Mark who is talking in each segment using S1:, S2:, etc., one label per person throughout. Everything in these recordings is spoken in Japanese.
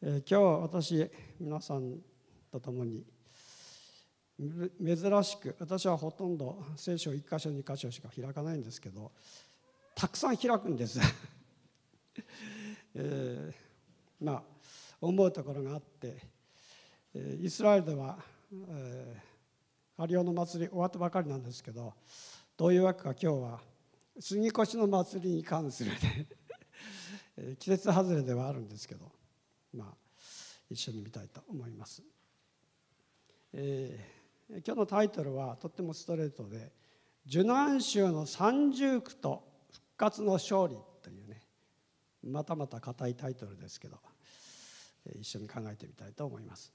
S1: え、今日私皆さんと共に珍しく私はほとんど聖書1箇所2箇所しか開かないんですけどたくさん開くんです、えー、まあ思うところがあって、え、イスラエルでは、えー、ハリオの祭り終わったばかりなんですけどどういうわけか今日は杉越の祭りに関するね 季節外れではあるんですけどまあ、一緒に見たいと思います、えー、今日のタイトルはとってもストレートで「受難州の三重苦と復活の勝利」というねまたまた硬いタイトルですけど一緒に考えてみたいと思います。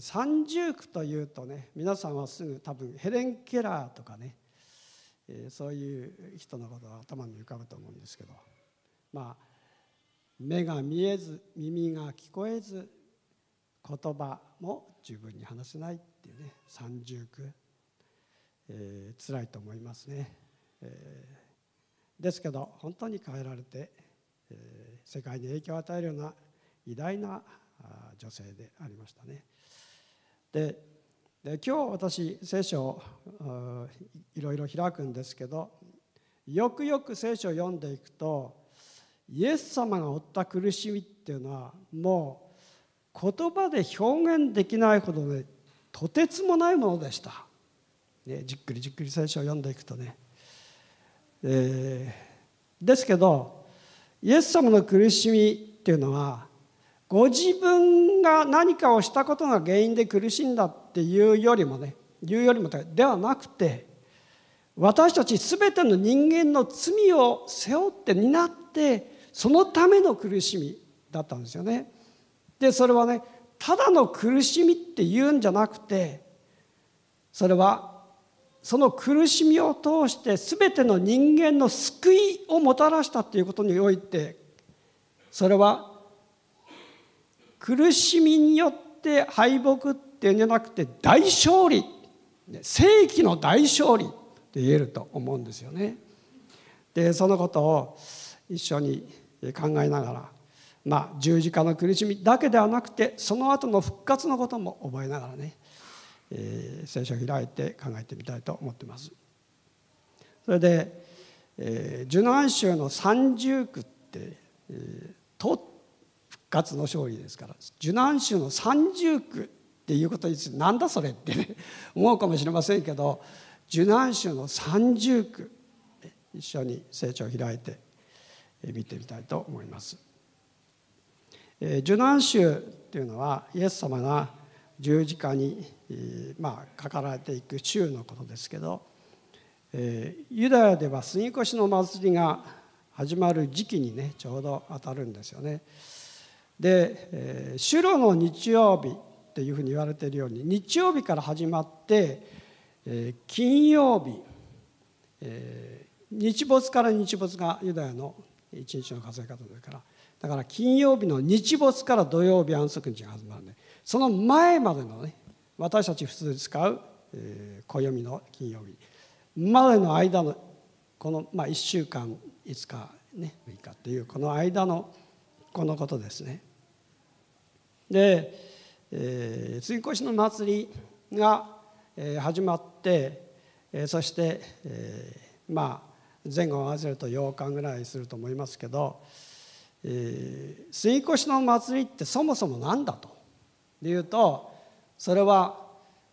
S1: 三重苦というとね皆さんはすぐ多分ヘレン・ケラーとかねそういう人のことが頭に浮かぶと思うんですけどまあ目が見えず耳が聞こえず言葉も十分に話せないっていうね三重苦、えー、辛いと思いますね、えー、ですけど本当に変えられて、えー、世界に影響を与えるような偉大な女性でありましたね。でで今日私聖書をいろいろ開くんですけどよくよく聖書を読んでいくとイエス様が負った苦しみっていうのはもう言葉で表現できないほどでとてつもないものでした、ね、じっくりじっくり聖書を読んでいくとね、えー、ですけどイエス様の苦しみっていうのはご自分が何かをしたことが原因で苦しんだっていうよりもね言うよりもではなくて私たち全ての人間の罪を背負って担ってそのための苦しみだったんですよね。でそれはねただの苦しみって言うんじゃなくてそれはその苦しみを通して全ての人間の救いをもたらしたということにおいてそれは苦しみによって敗北っていうんじゃなくて大勝利正規の大勝利って言えると思うんですよね。でそのことを一緒に考えながら、まあ、十字架の苦しみだけではなくてその後の復活のことも覚えながらね、えー、聖書を開いて考えてみたいと思ってます。それで、えー、受難州の三重苦って、えー、と復活の勝利ですから受難州の三重苦っていうことについてなんだそれってね思うかもしれませんけど受難州の三重苦一緒に聖書を開いて見てみたいと思います。受難週っていうのはイエス様が十字架に、まあ、かかられていく週のことですけどユダヤでは杉越の祭りが始まる時期にねちょうど当たるんですよね。で主路の日曜日っていうふうに言われているように日曜日から始まって金曜日日没から日没がユダヤの一日の数え方ですから。だから金曜日の日没から土曜日安息日が始まるんで。その前までのね私たち普通に使う、えー、暦の金曜日。までの間のこの、まあ、1週間5日ね6日っていうこの間のこのことですね。で、えー、次越しの祭りが、えー、始まって、えー、そして、えー、まあ前後合わせると8日ぐらいすると思いますけど、えー、杉越の祭りってそもそも何だとでいうとそれは、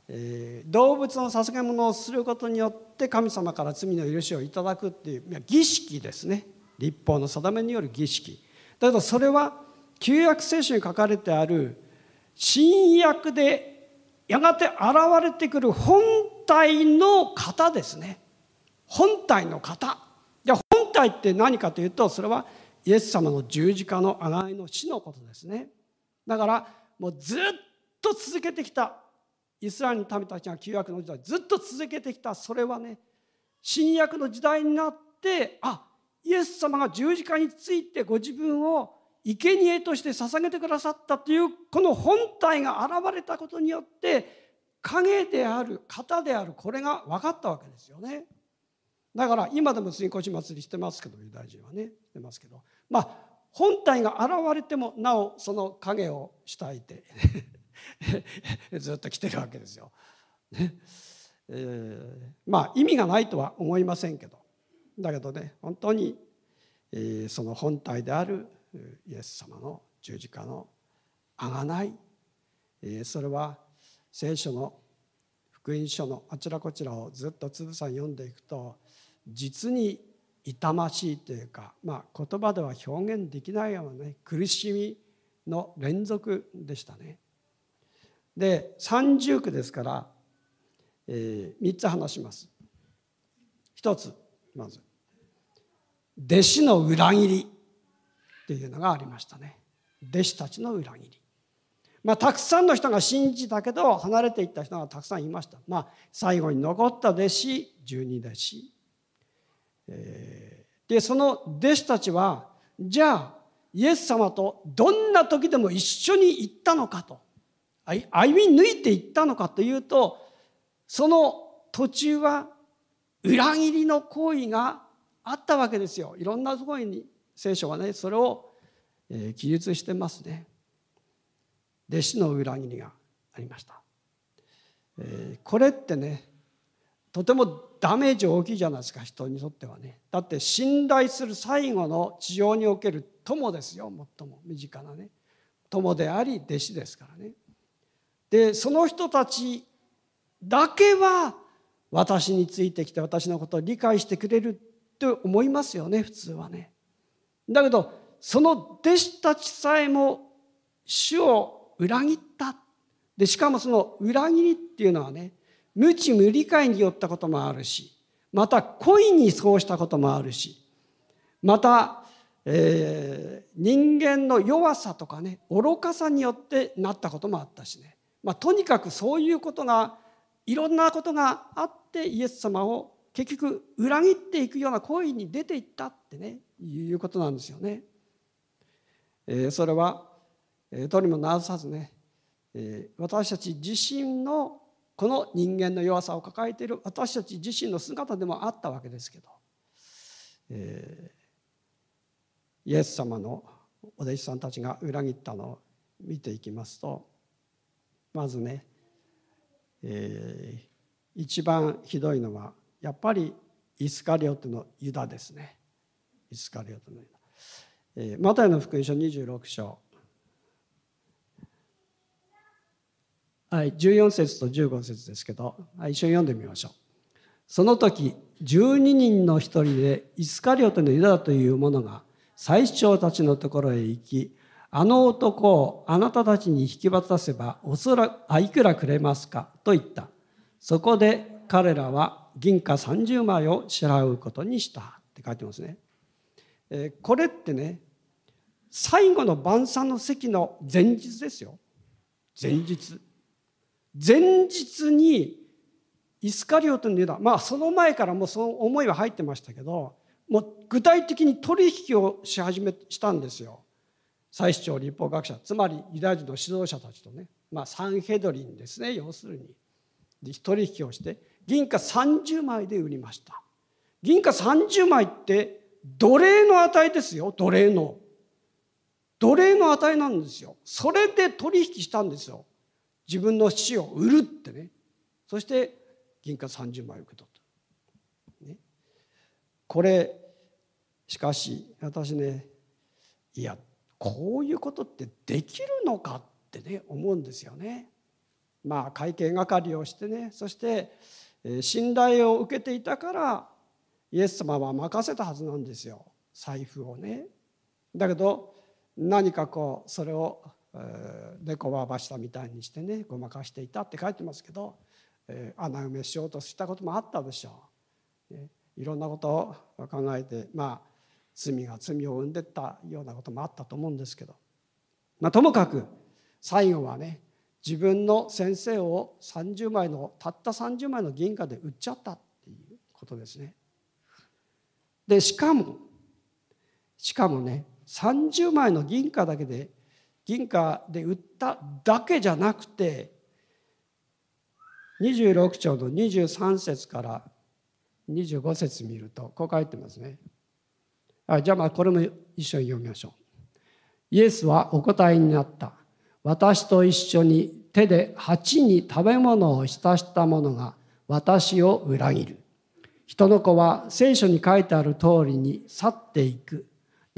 S1: えー、動物の捧げ物をすることによって神様から罪の許しをいただくっていう儀式ですね。立法の定めによる儀式。だけどそれは旧約聖書に書かれてある新約でやがて現れてくる本体の型ですね。本体の型で本体って何かというとそれはイエス様の十字架の贖いの死のことですね。だからもうずっと続けてきた。イスラエルの民たちが旧約の時代ずっと続けてきた。それはね新約の時代になってあイエス様が十字架についてご自分を生贄として捧げてくださったというこの本体が現れたことによって影である型であるこれが分かったわけですよね。だから今でも杉越祭りしてますけどユダヤ人はねしてますけど。まあ本体が現れてもなおその影を慕いて ずっと来てるわけですよ。ね。えー、まあ意味がないとは思いませんけど。だけどね本当に、えー、その本体であるイエス様の十字架のあがない、えー、それは聖書の福音書のあちらこちらをずっとつぶさん読んでいくと実に痛ましいというか、まあ、言葉では表現できないようなね苦しみの連続でしたね。で三重苦ですから、えー、3つ話します。一つまず弟子の裏切りっていうのがありましたね。弟子たちの裏切り。まあ、たくさんの人が信じたけど離れていった人がたくさんいました。まあ、最後に残った弟子十二弟子。でその弟子たちはじゃあイエス様とどんな時でも一緒に行ったのかと。歩み抜いていったのかというとその途中は裏切りの行為があったわけですよ。いろんなところに聖書はねそれを記述してますね。弟子の裏切りがありました。これってねとてもダメージ大きいじゃないですか人にとってはね。だって信頼する最後の地上における友ですよ最も身近なね。友であり弟子ですからね。でその人たちだけは私についてきて私のことを理解してくれるって思いますよね普通はね。だけどその弟子たちさえも主を裏切った。でしかもその裏切りっていうのはね無知無理解によったこともあるしまた恋にそうしたこともあるしまた、えー、人間の弱さとかね愚かさによってなったこともあったしねまあ、とにかくそういうことがいろんなことがあってイエス様を結局裏切っていくような行為に出ていったってねいうことなんですよね。えー、それは、えー、とにもなさずね、えー、私たち自身のこの人間の弱さを抱えている私たち自身の姿でもあったわけですけど、えー、イエス様のお弟子さんたちが裏切ったのを見ていきますとまずね、えー、一番ひどいのはやっぱりイスカリオテのユダですね。イスカリオテのユダ、えー、マタイの福音書26章。はい、14節と15節ですけど、はい、一緒に読んでみましょう。その時12人の一人でイスカリオテのユダという者が最長たちのところへ行きあの男をあなたたちに引き渡せばおそらくあいくらくれますか？と言った。そこで彼らは銀貨30枚を支払うことにした。って書いてますね、えー、これってね最後の晩餐の席の前日ですよ。前日。前日にイスカリオトのユダまあその前からもうその思いは入ってましたけどもう具体的に取引をし始めしたんですよ。最主張立法学者つまりユダヤ人の指導者たちとね、まあ、サンヘドリンですね要するに。取引をして銀貨30枚で売りました。銀貨30枚って奴隷の値ですよ奴隷の。奴隷の値なんですよ。それで取引したんですよ。自分の死を売るってねそして銀貨30枚受け取った、ね、これしかし私ねいやこういうことってできるのかってね思うんですよね。まあ会計係をしてねそして信頼を受けていたからイエス様は任せたはずなんですよ財布をね。だけど何かこうそれを猫はばしたみたいにしてねごまかしていたって書いてますけどえ穴埋めしようとしたこともあったでしょう。ね、いろんなことを考えてまあ罪が罪を生んでったようなこともあったと思うんですけど、まあ、ともかく最後はね自分の先生を30枚のたった30枚の銀貨で売っちゃったっていうことですね。でしかもしかもね30枚の銀貨だけで銀貨で売っただけじゃなくて26章の23節から25節見るとこう書いてますね。あじゃあまあこれも一緒に読みましょう。イエスはお答えになった私と一緒に手で鉢に食べ物を浸した者が私を裏切る人の子は聖書に書いてある通りに去っていく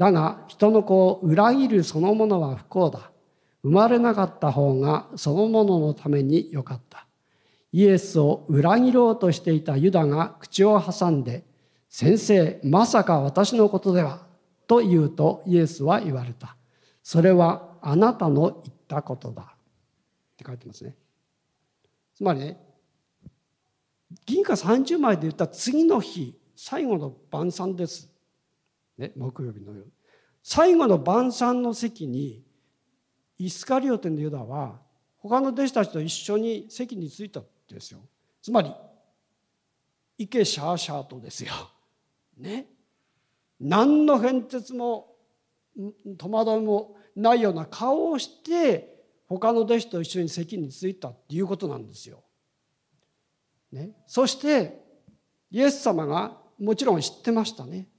S1: だが人の子を裏切るそのものは不幸だ。生まれなかった方がそのもののためによかった。イエスを裏切ろうとしていたユダが口を挟んで「先生まさか私のことでは?」と言うとイエスは言われた「それはあなたの言ったことだ」って書いてますね。つまりね銀貨30枚で言った次の日最後の晩餐です、ね、木曜日の夜。最後の晩餐の席にイスカリオテのユダは他の弟子たちと一緒に席に着いたんですよ。つまりイケシャーシャーとですよ。ね。何の変哲も戸惑いもないような顔をして他の弟子と一緒に席に着いたっていうことなんですよ。ね、そしてイエス様がもちろん知ってましたね。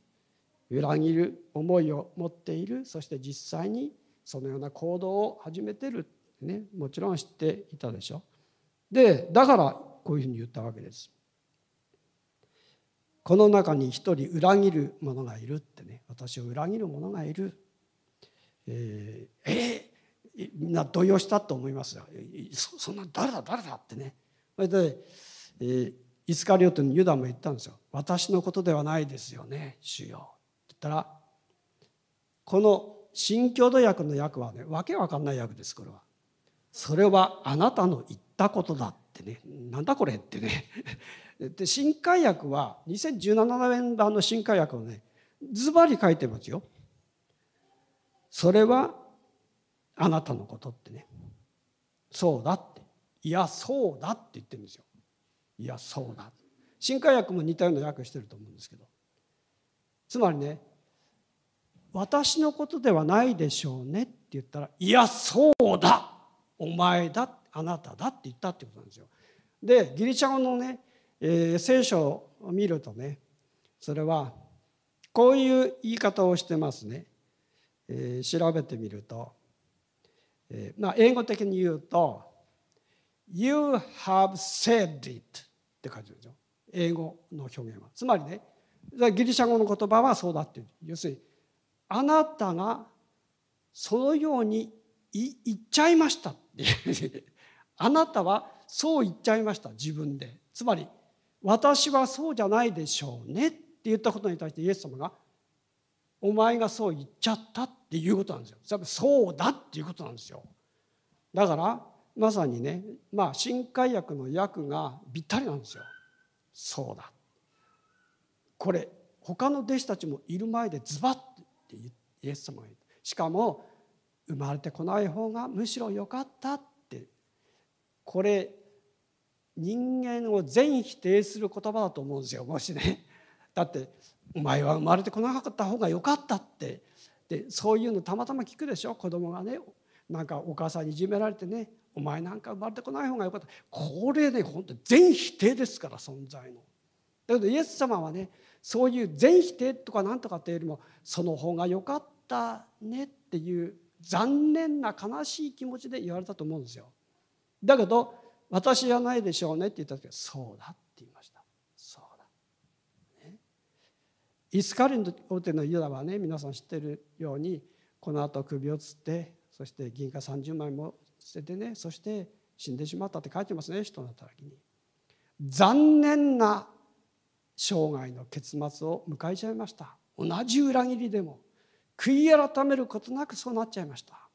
S1: 裏切る思いを持っているそして実際にそのような行動を始めてるってねもちろん知っていたでしょ。でだからこういうふうに言ったわけです。この中に一人裏切る者がいるってね私を裏切る者がいる。えー、えー、みんな動揺したと思いますよ。そそんな誰だ誰だってね。それでえー、イスカリオテのユダも言ったんですよ「私のことではないですよね主よ」ったらこの新共同訳の訳はねわけわかんない訳ですこれは。それはあなたの言ったことだってねなんだこれってね で新海訳は2017年版の新海訳をねズバリ書いてますよ。それはあなたのことってねそうだっていやそうだって言ってるんですよ。いやそうだ新海訳も似たような訳してると思うんですけどつまりね私のことではないでしょうねって言ったらいやそうだ。お前だあなただって言ったってことなんですよ。でギリシャ語のね、えー、聖書を見るとねそれはこういう言い方をしてますね、えー、調べてみると、えーまあ、英語的に言うと「You have said it」って書いてるんですよ英語の表現は。つまりねギリシャ語の言葉はそうだっていう。要するにあなたがそのように言っちゃいましたってあなたはそう言っちゃいました自分で。つまり私はそうじゃないでしょうねって言ったことに対してイエス様がお前がそう言っちゃったっていうことなんですよ。そうだっていうことなんですよ。だからまさにねまあ新海訳の訳がぴったりなんですよ。そうだ。これ他の弟子たちもいる前でズバッてイエス様がしかも生まれてこない方がむしろ良かったって。これ人間を全否定する言葉だと思うんですよもしね。だってお前は生まれてこなかった方が良かったって。でそういうのたまたま聞くでしょ子供がね。なんかお母さんにいじめられてね。お前なんか生まれてこない方がよかった。これね本当全否定ですから存在の。だけどイエス様はねそういう全否定とか何とかっていうよりもその方が良かったねっていう残念な悲しい気持ちで言われたと思うんですよ。だけど私じゃないでしょうねって言った時はそうだって言いました。そうだ。ね、イスカリの大手のユダはね皆さん知ってるようにこの後首をつってそして銀貨30枚も捨ててねそして死んでしまったって書いてますね人の働きに残念な生涯の結末を迎えちゃいました。同じ裏切りでも悔い改めることなくそうなっちゃいました。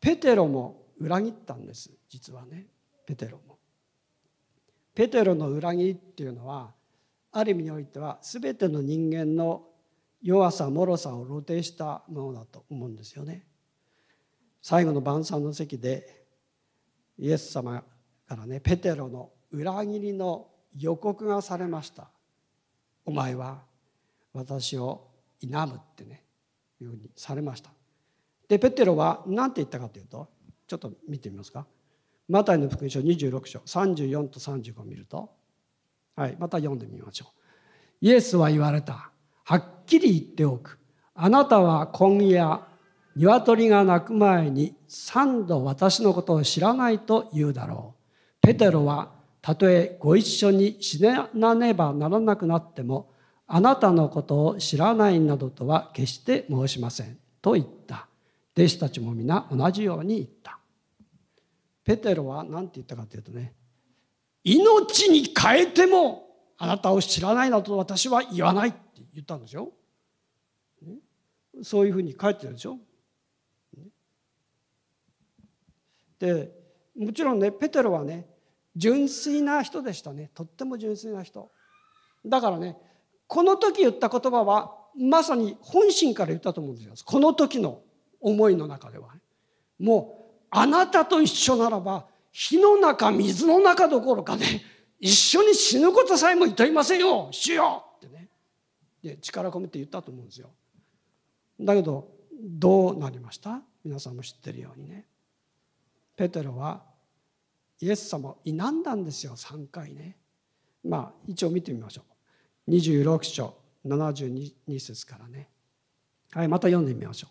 S1: ペテロも裏切ったんです実はね。ペテロも。ペテロの裏切りっていうのはある意味においては全ての人間の弱さ脆さを露呈したものだと思うんですよね。最後の晩餐の席でイエス様からねペテロの裏切りの予告がされました。お前は私を否むってねいうふうにされました。でペテロは何て言ったかというとちょっと見てみますか。マタイの福音書26章34と35を見るとはいまた読んでみましょう。イエスは言われた。はっきり言っておく。あなたは今夜鶏が鳴く前に三度私のことを知らないと言うだろう。ペテロはたとえご一緒に死ねなねばならなくなってもあなたのことを知らないなどとは決して申しませんと言った。弟子たちも皆同じように言った。ペテロは何て言ったかというとね命に変えてもあなたを知らないなどと私は言わないって言ったんですよ。そういうふうに書いてるでしょ。でもちろんねペテロはね純粋な人でしたね。とっても純粋な人。だからねこの時言った言葉はまさに本心から言ったと思うんですよ。この時の思いの中では。もうあなたと一緒ならば火の中水の中どころかね一緒に死ぬことさえもいといませんよ。主よ。ってね。で力込めて言ったと思うんですよ。だけどどうなりました？皆さんも知ってるようにね。ペテロはイエス様を否んだんですよ3回ね。まあ一応見てみましょう。26章72節からね。はいまた読んでみましょう。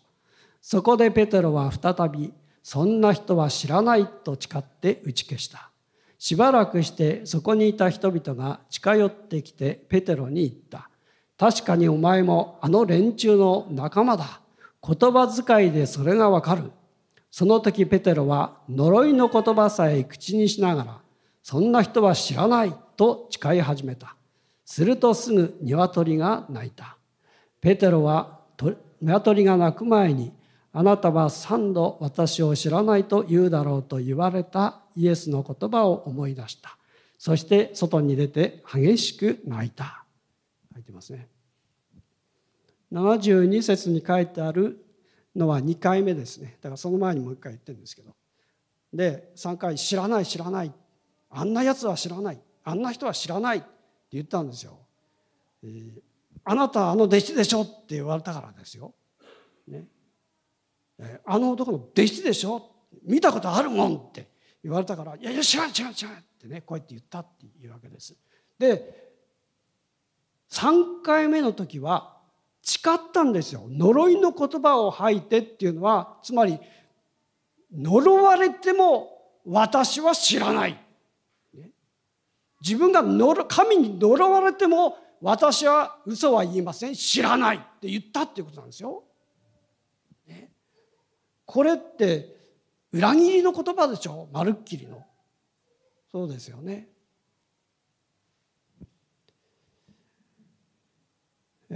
S1: そこでペテロは再びそんな人は知らないと誓って打ち消した。しばらくしてそこにいた人々が近寄ってきてペテロに言った。確かにお前もあの連中の仲間だ。言葉遣いでそれがわかる。その時ペテロは呪いの言葉さえ口にしながら、そんな人は知らないと誓い始めた。するとすぐ鶏が鳴いた。ペテロは鶏が鳴く前に、あなたは三度私を知らないと言うだろうと言われたイエスの言葉を思い出した。そして外に出て激しく泣いた。書いてますね。72節に書いてあるのは2回目ですねだからその前にもう一回言ってるんですけどで3回「知らない知らない」「あんなやつは知らない」「あんな人は知らない」って言ったんですよ。えー、あなたあの弟子でしょって言われたからですよ。ね、えー、あの男の弟子でしょ？見たことあるもんって言われたから「いやいや違う違う違う」ってねこうやって言ったっていうわけです。で3回目の時は誓ったんですよ呪いの言葉を吐いてっていうのはつまり呪われても私は知らない、自分が神に呪われても私は嘘は言いません知らないって言ったっていうことなんですよ。ね、これって裏切りの言葉でしょ？まるっきりの。そうですよね。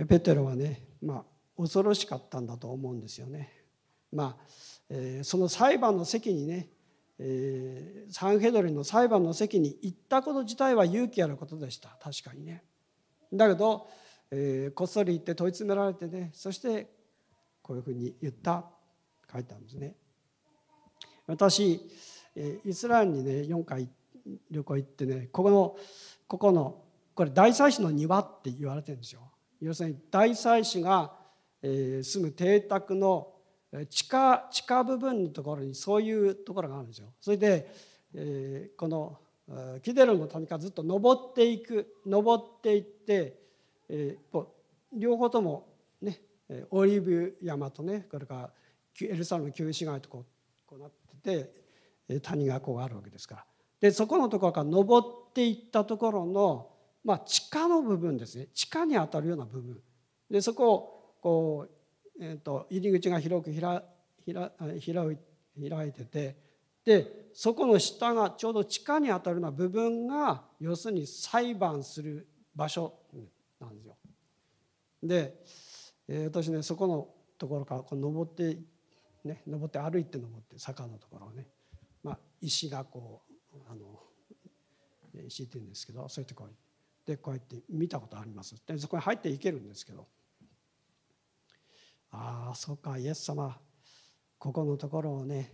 S1: ペテロはね、まあ、恐ろしかったんだと思うんですよね。まあえー、その裁判の席にね、えー、サンヘドリの裁判の席に行ったこと自体は勇気あることでした確かにね。だけど、えー、こっそり行って問い詰められてねそしてこういうふうに言った書いてあるんですね。私えイスラエルにね4回旅行行ってねここのここのこれ大祭司の庭って言われてるんですよ。要するに大祭司が住む邸宅の地下地下部分のところにそういうところがあるんですよ。それで、えこのキデルの谷からずっと登っていく登っていって、え両方ともねオリーブ山とねこれからエルサレム旧市街とこうこうなってて谷がこうあるわけですから。でそこのところから登っていったところのまあ、地下の部分ですね地下にあたるような部分でそこをこう、えーと、入り口が広く開開開いててでそこの下がちょうど地下にあたるような部分が要するに裁判する場所なんですよ。で、えー、私ねそこのところからこう登ってね登って歩いて登って坂のところをね、まあ、石がこうあの敷いてるんですけどそういうところにでこうやって見たことあります。でそこに入っていけるんですけど。ああそうかイエス様。ここのところをね、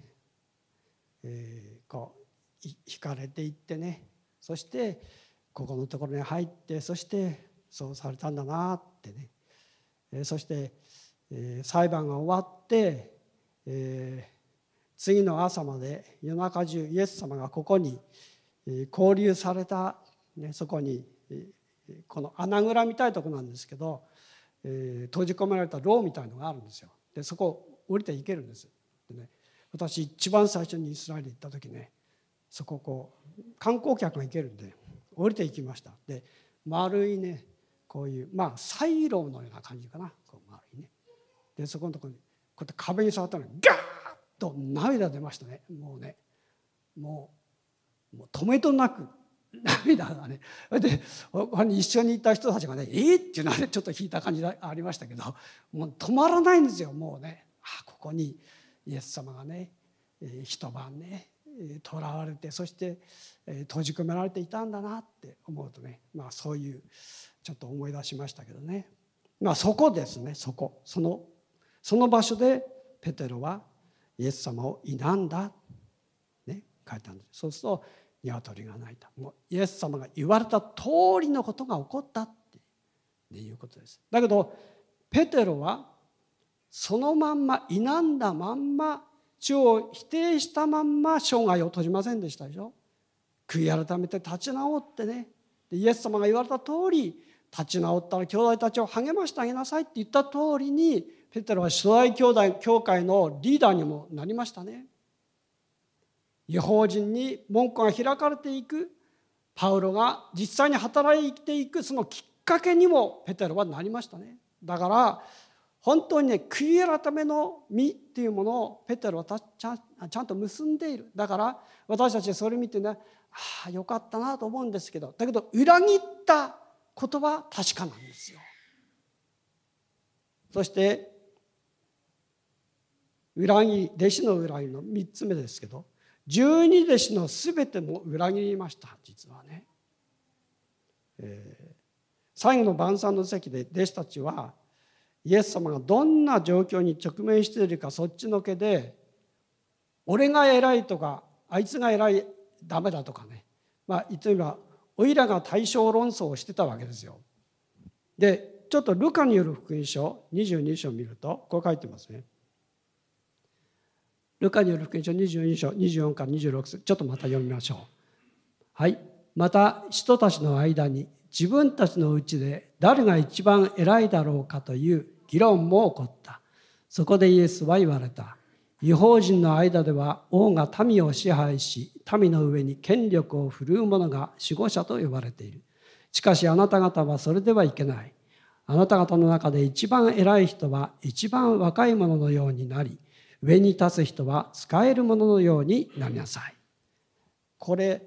S1: えー、こう引かれていってね。そしてここのところに入ってそしてそうされたんだなってね、えー、そして、えー、裁判が終わって、え、次の朝まで夜中中イエス様がここにえ交流された、ね、そこにこの穴蔵みたいとこなんですけどえー、閉じ込められた牢みたいのがあるんですよ。でそこ降りていけるんです。で、ね、私一番最初にイスラエル行った時ねそここう観光客が行けるんで降りていきました。で丸いねこういうまあサイロのような感じかな。こう丸いね。でそこのところにこうやって壁に触ったのにガーッと涙出ましたね。もうねもうもう止めとなく涙がねで一緒にいた人たちがね「えー?」っていうのはねちょっと引いた感じがありましたけどもう止まらないんですよもうね。あここにイエス様がね一晩ね囚われてそして閉じ込められていたんだなって思うとねまあそういうちょっと思い出しましたけどね。まあそこですねそこ。そのその場所でペテロはイエス様を否んだ、ね、書いたんです。そうすると鶏が鳴いたもうイエス様が言われた通りのことが起こったっていうことです。だけどペテロはそのまんま否んだまんま主を否定したまんま生涯を閉じませんでしたでしょ。悔い改めて立ち直ってね。イエス様が言われた通り立ち直ったら兄弟たちを励ましてあげなさいって言った通りにペテロは初代兄弟教会のリーダーにもなりましたね。違法人に門戸が開かれていくパウロが実際に働いていくそのきっかけにもペテロはなりましたね。だから本当にね悔い改めの実っていうものをペテロはちゃんちゃんと結んでいるだから私たちそれ見てねああよかったなと思うんですけどだけど裏切ったことは確かなんですよ。そして裏切弟子の裏切りの3つ目ですけど十二弟子の全ても裏切りました実はね。えー、最後の晩餐の席で弟子たちはイエス様がどんな状況に直面しているかそっちのけで俺が偉いとかあいつが偉いダメだとかねまあ言ってみればおいらが対象論争をしてたわけですよ。でちょっとルカによる福音書22章を見るとこう書いてますね。ルカによる福音書22章24から26節ちょっとまた読みましょう。はい。また人たちの間に自分たちのうちで誰が一番偉いだろうかという議論も起こった。そこでイエスは言われた。違法人の間では王が民を支配し、民の上に権力を振るう者が守護者と呼ばれている。しかしあなた方はそれではいけない。あなた方の中で一番偉い人は一番若い者のようになり、上に立つ人は使える者のようになりなさい。これ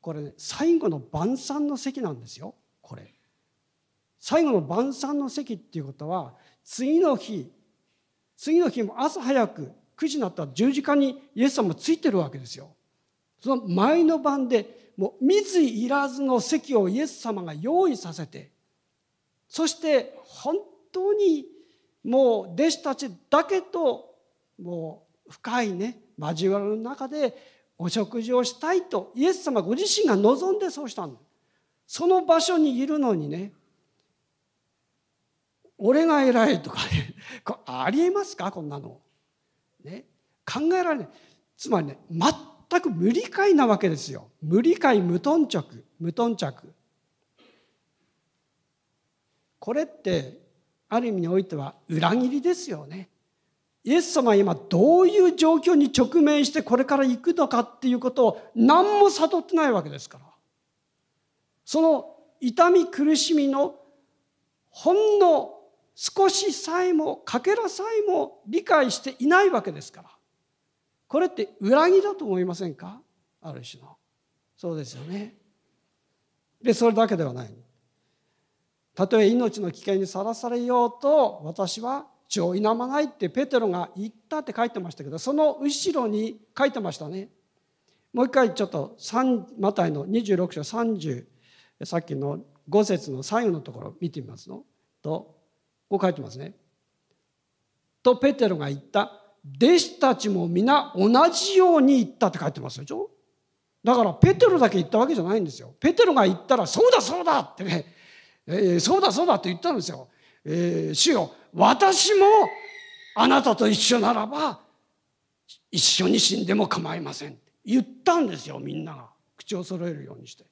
S1: これ、ね、最後の晩餐の席なんですよ。これ。最後の晩餐の席っていうことは次の日次の日も朝早く9時になったら十字架にイエス様ついてるわけですよ。その前の晩でもう水いらずの席をイエス様が用意させてそして本当にもう弟子たちだけともう深いね交わりの中でお食事をしたいとイエス様ご自身が望んでそうしたんだその場所にいるのにね俺が偉いとかね ありえますか？こんなの、ね、考えられない。つまりね全く無理解なわけですよ。無理解無頓着。無頓着。これってある意味においては裏切りですよね。イエス様は今どういう状況に直面してこれから行くのかっていうことを何も悟ってないわけですから。その痛み苦しみのほんの少しさえもかけらさえも理解していないわけですから。これって裏切だと思いませんか？ある種の。そうですよね。で、それだけではない。たとえ命の危険にさらされようと私は血を否まないってペテロが言ったって書いてましたけどその後ろに書いてましたねもう一回ちょっとマタイの26章30さっきの5節の最後のところ見てみますのとこう書いてますね。とペテロが言った弟子たちも皆同じように言ったって書いてますでしょ？だからペテロだけ言ったわけじゃないんですよ。ペテロが言ったらそうだそうだってね、えー、そうだそうだって言ったんですよ。えー、主よ私もあなたと一緒ならば一緒に死んでも構いませんって言ったんですよみんなが。口を揃えるようにして。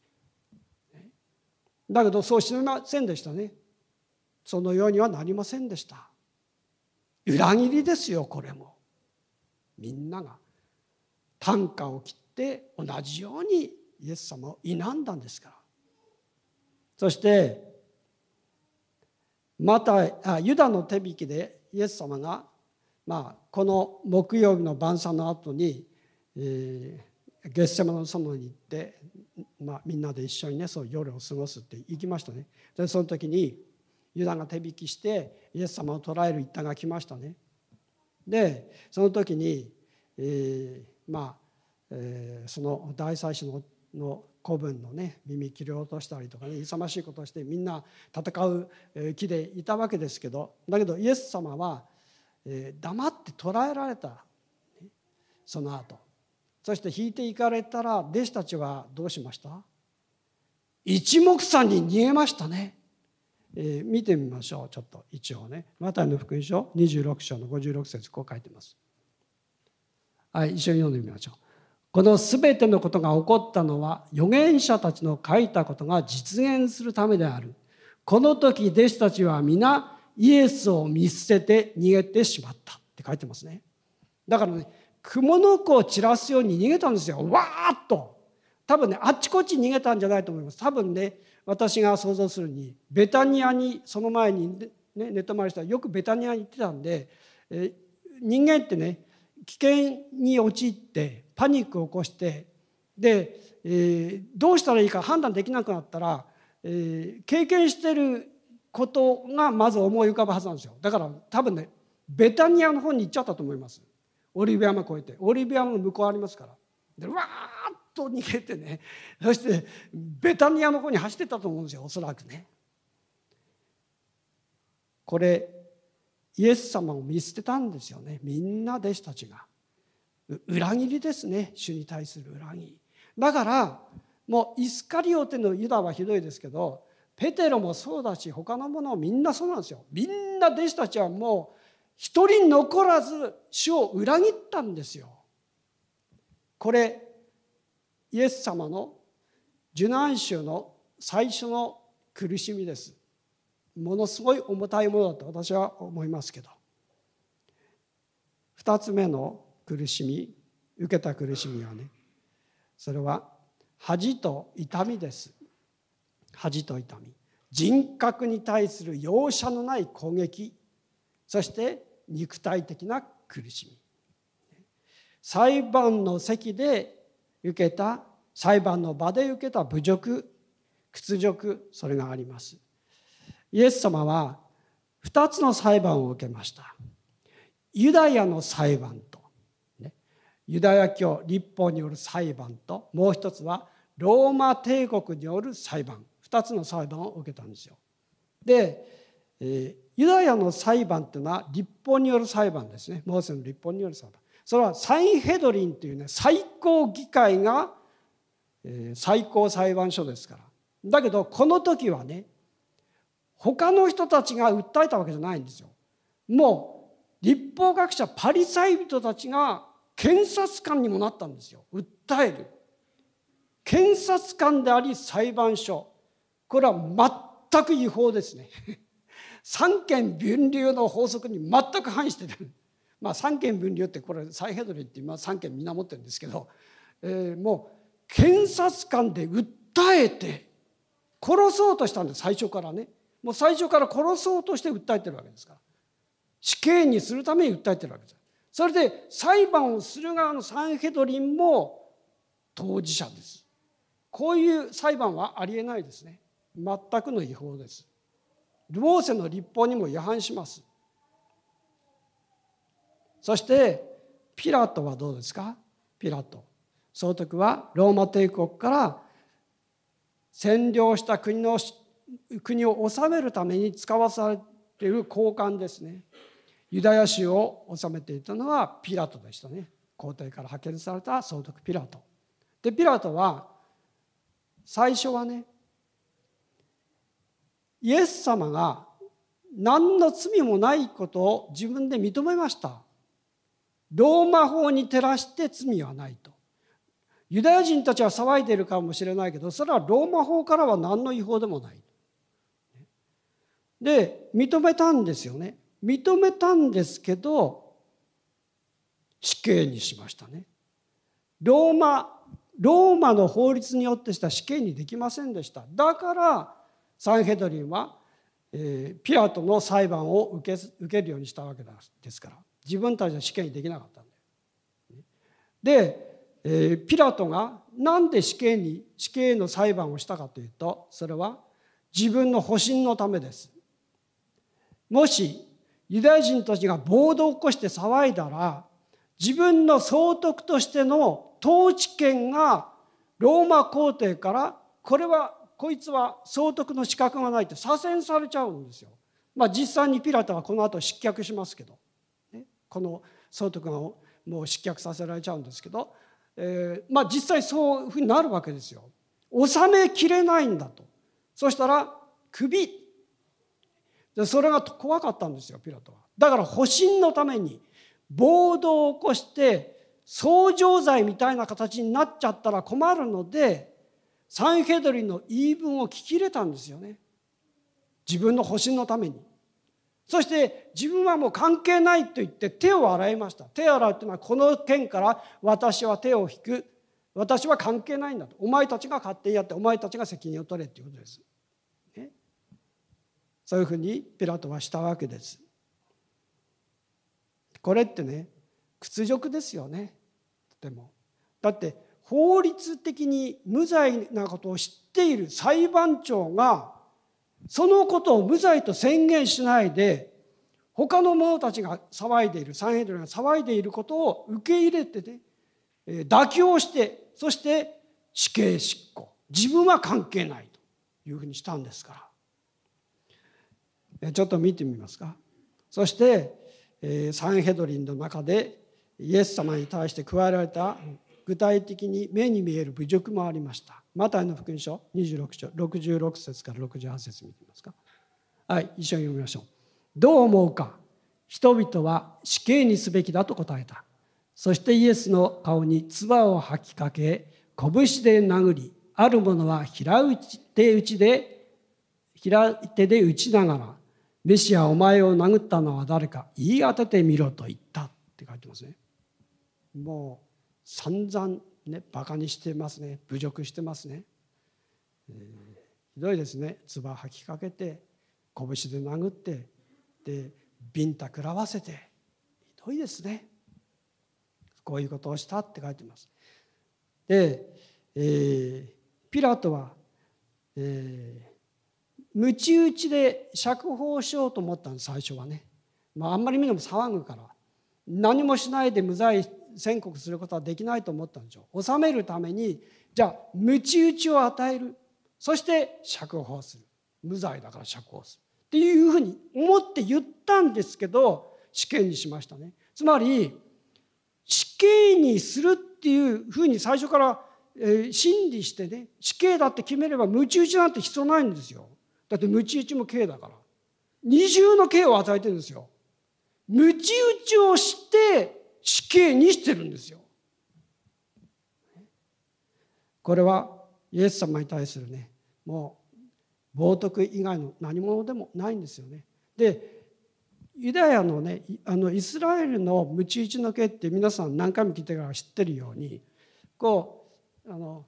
S1: だけどそうしませんでしたね。そのようにはなりませんでした。裏切りですよこれも。みんなが単価を切って同じようにイエス様を否んだんですから。そしてまたユダの手引きでイエス様が、まあ、この木曜日の晩餐の後に、えー、ゲッセマの園に行って、まあ、みんなで一緒にねそう夜を過ごすって行きましたね。でその時にユダが手引きしてイエス様を捕らえる一端が来ましたね。でその時に、えー、まあ、えー、その大祭司のの子分のね耳切り落としたりとかね勇ましいことをしてみんな戦う気でいたわけですけどだけどイエス様は、え、黙って捕らえられたその後そして引いていかれたら弟子たちはどうしました？一目散に逃げましたね。えー、見てみましょうちょっと一応ねマタイの福音書26章の56節こう書いてます。はい一緒に読んでみましょう。この全てのことが起こったのは預言者たちの書いたことが実現するためである。この時弟子たちは皆イエスを見捨てて逃げてしまったって書いてますね。だからね雲の子を散らすように逃げたんですよ。わーっと。多分ねあっちこっち逃げたんじゃないと思います。多分ね私が想像するにベタニアにその前に、ね、寝泊まりしたらよくベタニアに行ってたんで、え人間ってね危険に陥ってパニックを起こしてで、えー、どうしたらいいか判断できなくなったら、えー、経験してることがまず思い浮かぶはずなんですよ。だから多分ねベタニアの方に行っちゃったと思います。オリビア山越えて。オリビア山の向こうありますから。でわーっと逃げてね。そしてベタニアの方に走ってたと思うんですよおそらくね。これイエス様を見捨てたんですよね。みんな弟子たちが。裏切りですね。主に対する裏切り。だからもうイスカリオテのユダはひどいですけどペテロもそうだし他の者もみんなそうなんですよ。みんな弟子たちはもう一人残らず主を裏切ったんですよ。これイエス様の受難週の最初の苦しみです。ものすごい重たいものだと私は思いますけど。2つ目の苦しみ受けた苦しみはねそれは恥と痛みです。恥と痛み。人格に対する容赦のない攻撃。そして肉体的な苦しみ。裁判の席で受けた裁判の場で受けた侮辱屈辱それがあります。イエス様は2つの裁判を受けましたユダヤの裁判とねユダヤ教立法による裁判ともう一つはローマ帝国による裁判2つの裁判を受けたんですよ。で、えー、ユダヤの裁判っていうのは立法による裁判ですねモーセの立法による裁判。それはサインヘドリンというね最高議会が、えー、最高裁判所ですから。だけどこの時はね他の人たちが訴えたわけじゃないんですよ。もう立法学者パリサイ人たちが検察官にもなったんですよ。訴える。検察官であり裁判所。これは全く違法ですね。三権分流の法則に全く反してる。まあ三権分流ってこれサイヘドリって今三権みんな持ってるんですけど、えー、もう検察官で訴えて殺そうとしたんです最初からね。もう最初から殺そうとして訴えてるわけですから死刑にするために訴えてるわけですそれで裁判をする側のサンヘドリンも当事者です。こういう裁判はありえないですね。全くの違法です。ルモーセの立法にも違反します。そしてピラトはどうですか？ピラト。その時はローマ帝国から占領した国の国を治めるために使わされている高官ですね。ユダヤ州を治めていたのはピラトでしたね。皇帝から派遣された総督ピラト。でピラトは最初はねイエス様が何の罪もないことを自分で認めました。ローマ法に照らして罪はないと。ユダヤ人たちは騒いでいるかもしれないけどそれはローマ法からは何の違法でもない。で認めたんですよね。認めたんですけど死刑にしましたね。ローマローマの法律によってした死刑にできませんでした。だからサンヘドリンは、え、ピラトの裁判を受け受けるようにしたわけですから自分たちは死刑にできなかったんでで、え、ピラトがなんで死刑に死刑の裁判をしたかというとそれは自分の保身のためです。もしユダヤ人たちが暴動を起こして騒いだら自分の総督としての統治権がローマ皇帝からこれはこいつは総督の資格がないって左遷されちゃうんですよ。まあ実際にピラトはこの後失脚しますけど、ね、この総督がもう失脚させられちゃうんですけど、えー、まあ実際そういうふうになるわけですよ。収めきれないんだと。そしたら首でそれが怖かったんですよピラトは。だから保身のために暴動を起こして相乗罪みたいな形になっちゃったら困るのでサンヘドリンの言い分を聞き入れたんですよね。自分の保身のために。そして自分はもう関係ないと言って手を洗いました。手を洗うというのはこの件から私は手を引く。私は関係ないんだと。お前たちが勝手にやってお前たちが責任を取れということです。そういうふうにピラトはしたわけです。これってね屈辱ですよねとても。だって法律的に無罪なことを知っている裁判長がそのことを無罪と宣言しないで他の者たちが騒いでいるサンヘドリが騒いでいることを受け入れてね妥協してそして死刑執行自分は関係ないというふうにしたんですから。ちょっと見てみますか。そしてサンヘドリンの中でイエス様に対して加えられた具体的に目に見える侮辱もありました。マタイの福音書26章66節から68節見てみますか。はい一緒に読みましょう。どう思うか。人々は死刑にすべきだと答えた。そしてイエスの顔に唾を吐きかけ拳で殴りある者は平打ち手打ちで平手で打ちながらメシアお前を殴ったのは誰か言い当ててみろと言ったって書いてますね。もう散々ねバカにしてますね。侮辱してますね、えー、ひどいですね。唾吐きかけて拳で殴ってでビンタ食らわせてひどいですね。こういうことをしたって書いてます。で、えー、ピラトは、えーむち打ちで釈放しようと思ったんです最初はね、まあ、あんまりみんなも騒ぐから。何もしないで無罪宣告することはできないと思ったんでしょう。収めるためにじゃあむち打ちを与える。そして釈放する。無罪だから釈放する。っていうふうに思って言ったんですけど死刑にしましたね。つまり死刑にするっていうふうに最初から、えー、審理してね死刑だって決めればむち打ちなんて必要ないんですよ。だってムチ打ちも刑だから。二重の刑を与えてるんですよ。ムチ打ちをして死刑にしてるんですよ。これはイエス様に対するねもう冒涜以外の何者でもないんですよね。でユダヤのねあのイスラエルのムチ打ちの刑って皆さん何回も聞いてから知ってるようにこうあの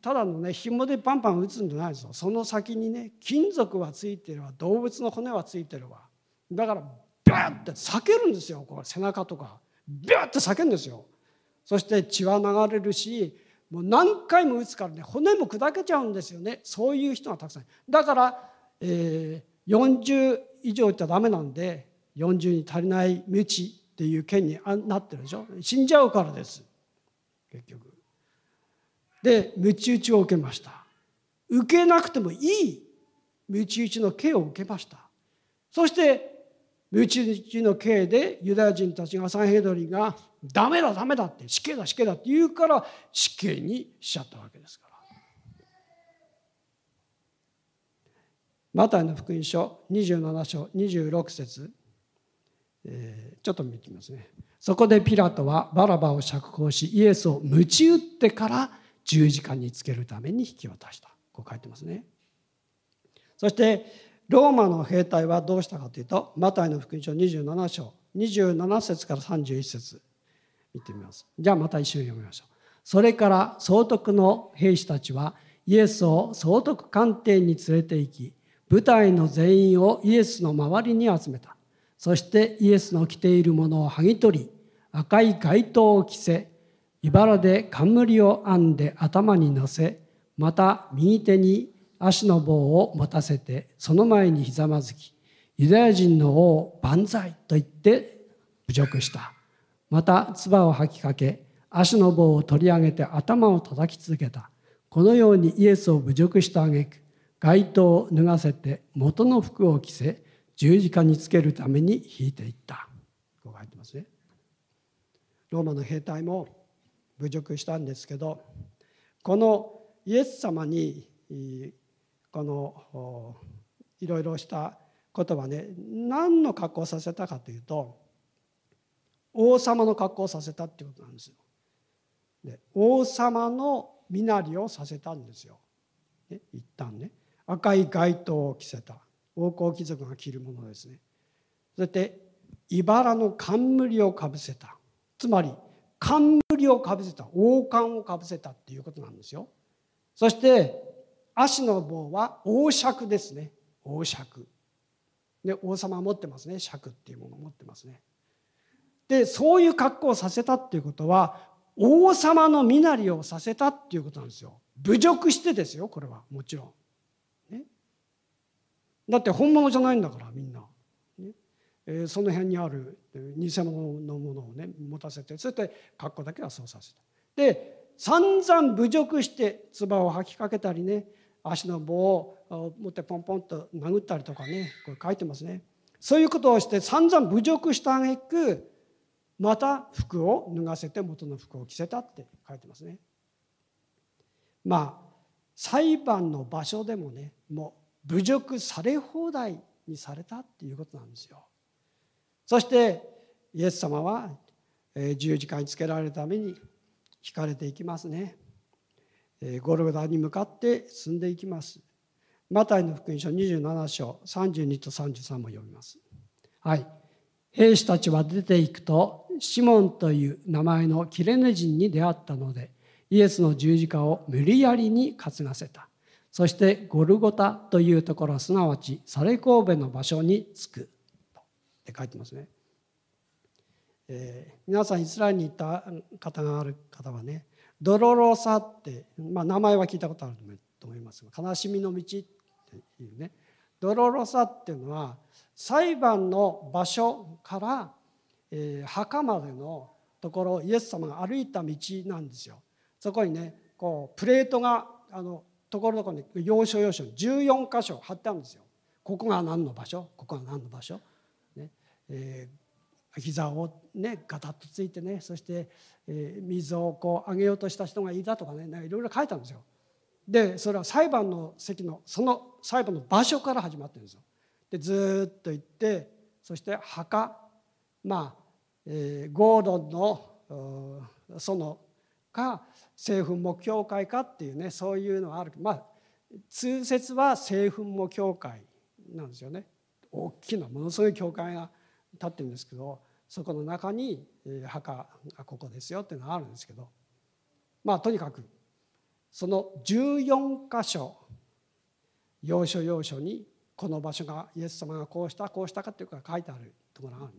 S1: ただのね紐でパンパン打つんじゃないですよその先にね金属はついてるわ。動物の骨はついてるわ。だからビャッて裂けるんですよ。これ背中とか。ビャッて裂けるんですよ。そして血は流れるしもう何回も打つからね骨も砕けちゃうんですよね。そういう人がたくさんだから、えー、40以上いったらダメなんで40に足りない無知っていう件になってるでしょ。死んじゃうからです。結局。で鞭打ちを受けました。受けなくてもいい鞭打ちの刑を受けました。そして鞭打ちの刑でユダヤ人たちがサンヘドリがダメだダメだって死刑だ死刑だって言うから死刑にしちゃったわけですから。マタイの福音書27章26節、えー、ちょっと見てみますね。そこでピラトはバラバを釈放しイエスを鞭打ってから十字架につけるために引き渡した。こう書いてますね。そしてローマの兵隊はどうしたかというとマタイの福音書27章27節から31節。見てみます。じゃあまた一緒に読みましょう。それから総督の兵士たちはイエスを総督官邸に連れて行き部隊の全員をイエスの周りに集めた。そしてイエスの着ているものを剥ぎ取り赤い街灯を着せ茨で冠を編んで頭に乗せまた右手に足の棒を持たせてその前にひざまずきユダヤ人の王万歳と言って侮辱した。また唾を吐きかけ足の棒を取り上げて頭を叩き続けた。このようにイエスを侮辱した挙句街灯を脱がせて元の服を着せ十字架につけるために引いていった。こう書いてますね。ローマの兵隊も侮辱したんですけどこのイエス様にこのいろいろしたことはね何の格好をさせたかというと王様の格好をさせたっていうことなんですよ。で王様の身なりをさせたんですよ。ね、一旦ね赤い街灯を着せた王侯貴族が着るものですね。そして茨の冠をかぶせたつまり冠をかぶせた王冠をかぶせたっていうことなんですよ。そして足の棒は王尺ですね王尺。で王様は持ってますね尺っていうものを持ってますね。でそういう格好をさせたっていうことは王様の身なりをさせたっていうことなんですよ。侮辱してですよこれはもちろん。ね、だって本物じゃないんだからみんな。え、その辺にある偽物のものをね持たせてそして格好だけはそうさせた。で散々侮辱して唾を吐きかけたりね足の棒を持ってポンポンと殴ったりとかねこれ書いてますね。そういうことをして散々侮辱した挙句また服を脱がせて元の服を着せたって書いてますね。まあ裁判の場所でもねもう侮辱され放題にされたっていうことなんですよ。そしてイエス様は十字架につけられるために引かれていきますね。ゴルゴダに向かって進んでいきます。マタイの福音書27章32と33も読みます。はい。兵士たちは出ていくとシモンという名前のキレネ人に出会ったのでイエスの十字架を無理やりに担がせたそしてゴルゴタというところすなわちサレ神戸の場所に着くって書いてますね、えー、皆さんイスラエルに行った方がある方はねドロロサって、まあ、名前は聞いたことあると思いますが悲しみの道っていうねドロロサっていうのは裁判の場所から、えー、墓までのところイエス様が歩いた道なんですよ。そこにねこうプレートがあのところどころに要所要所14箇所貼ってあるんですよ。ここが何の場所？ここが何の場所、えー、膝をねガタッとついてねそして、えー、水をこうあげようとした人がいたとかねいろいろ書いてあるんですよ。でそれは裁判の席のその裁判の場所から始まってるんですよ。でずっと行ってそして墓まあ、えー、ゴードンのそのか聖墳墓教会かっていうねそういうのがあるまあ通説は聖墳墓教会なんですよね大きなものすごい教会が立ってるんですけどそこの中に墓がここですよっていうのがあるんですけどまあとにかくその14箇所要所要所にこの場所がイエス様がこうしたこうしたかっていうか書いてあるところがある。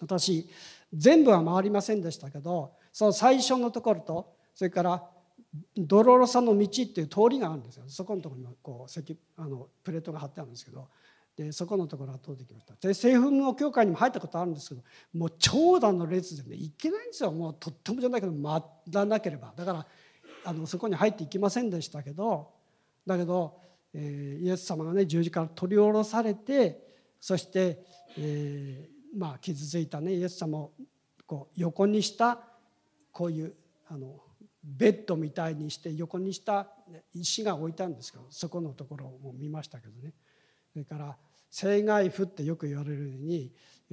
S1: 私全部は回りませんでしたけどその最初のところとそれからドロロサの道っていう通りがあるんですよ。そこのところにこう石あのプレートが貼ってあるんですけどでそこのところは通ってきました。で聖墳の教会にも入ったことあるんですけどもう長蛇の列でね行けないんですよ。もうとってもじゃないけど回らなければ。だからあのそこに入っていきませんでしたけどだけどえイエス様がね十字架から取り下ろされてそして、えー、まあ、傷ついたねイエス様をこう横にしたこういうあのベッドみたいにして横にした石が置いたんですけどそこのところを見ましたけどね。それから青外服ってよく言われるように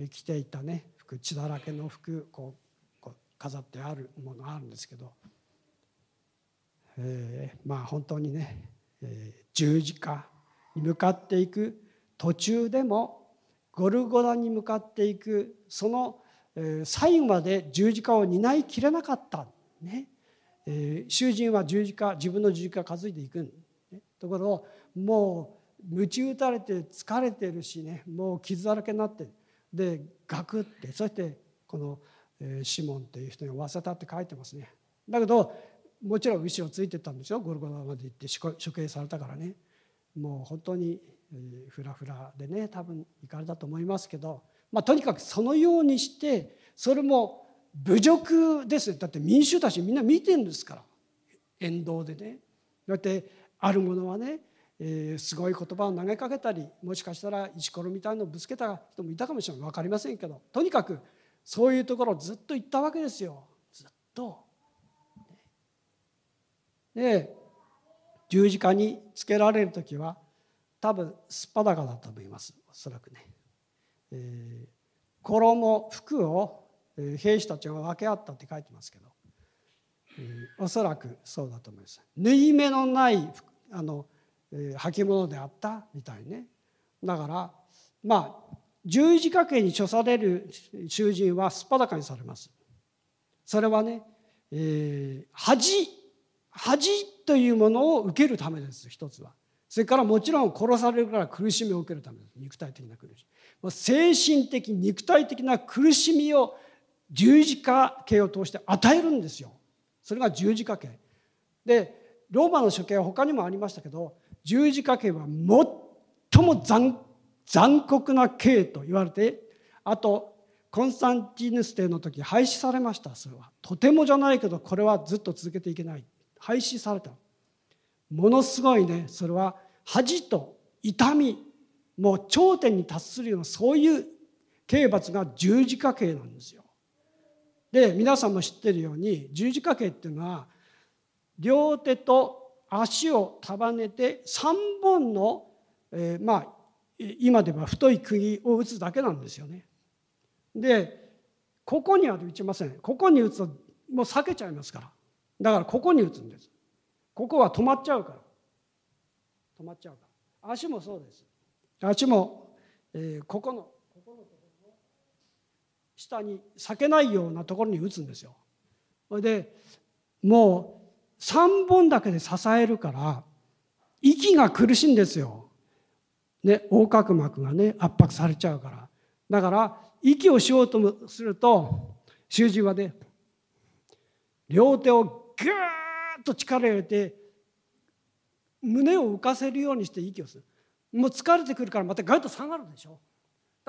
S1: 着ていたね服血だらけの服こうこう飾ってあるものがあるんですけど、えー、まあ本当にねえ十字架に向かっていく途中でもゴルゴダに向かっていくその最後まで十字架を担いきれなかったね。え囚人は十字架自分の十字架を担いでいく、ね、ところをもう鞭打たれて疲れてるしねもう傷だらけになってでガクってそしてこのシモンという人にわせたって書いてますね。だけどもちろん後ろついてったんですよ。ゴルゴダまで行って処刑されたからね。もう本当にフラフラでね多分行かれたと思いますけど、まあ、とにかくそのようにしてそれも侮辱ですだって民衆たちみんな見てるんですから。沿道でね。だってある者はね、えー、すごい言葉を投げかけたりもしかしたら石ころみたいのをぶつけた人もいたかもしれない分かりませんけどとにかくそういうところをずっと言ったわけですよずっと。で十字架につけられる時は多分すっぱだかだと思いますおそらくね。えー、衣服を兵士たちが分け合ったって書いてますけど、えー、おそらくそうだと思います。縫い目のないあの、履物であったみたいね。だからまあ十字架刑に処される囚人はすっぱだかにされます。それはね、えー、恥恥というものを受けるためです一つは。それからもちろん殺されるから苦しみを受けるためです肉体的な苦しみ精神的肉体的な苦しみを十字架刑を通して与えるんですよそれが十字架刑でローマの処刑は他にもありましたけど十字架刑は最も残酷な刑と言われてあとコンスタンティヌス帝の時廃止されました。それはとてもじゃないけどこれはずっと続けていけない。廃止された。ものすごいねそれは恥と痛みもう頂点に達するようなそういう刑罰が十字架刑なんですよ。で皆さんも知ってるように十字架刑っていうのは両手と足を束ねて3本の、えー、まあ今では太い釘を打つだけなんですよね。でここには打ちません。ここに打つともう避けちゃいますから。だからここに打つんです。ここは止まっちゃうから。止まっちゃうから。足もそうです。足も、えー、ここの下に避けないようなところに打つんですよ。それでもう3本だけで支えるから息が苦しいんですよ、ね、横隔膜がね圧迫されちゃうから。だから息をしようとすると習字はね両手をギューッと力を入れて胸を浮かせるようにして息をする。もう疲れてくるからまたガッと下がるでしょ。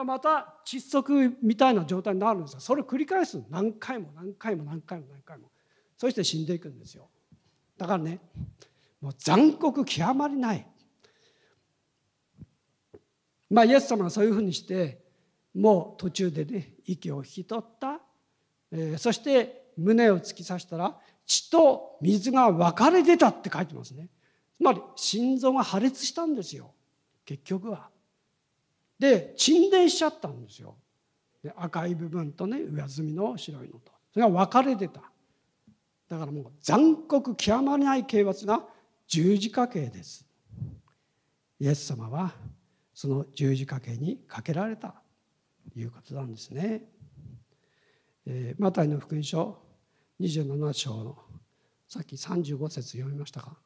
S1: また窒息みたいな状態になるんですよ。それを繰り返す何回も何回も何回も何回も。そして死んでいくんですよ。だからねもう残酷極まりない。まあイエス様はそういうふうにしてもう途中でね息を引き取った、えー、そして胸を突き刺したら血と水が分かれ出たって書いてますね。つまり心臓が破裂したんですよ。結局は。で沈殿しちゃったんですよ。で赤い部分とね上澄みの白いのと。それが分かれてた。だからもう残酷極まりない刑罰が十字架刑です。イエス様はその十字架刑にかけられたということなんですね、えー、マタイの福音書27章のさっき35節読みましたか。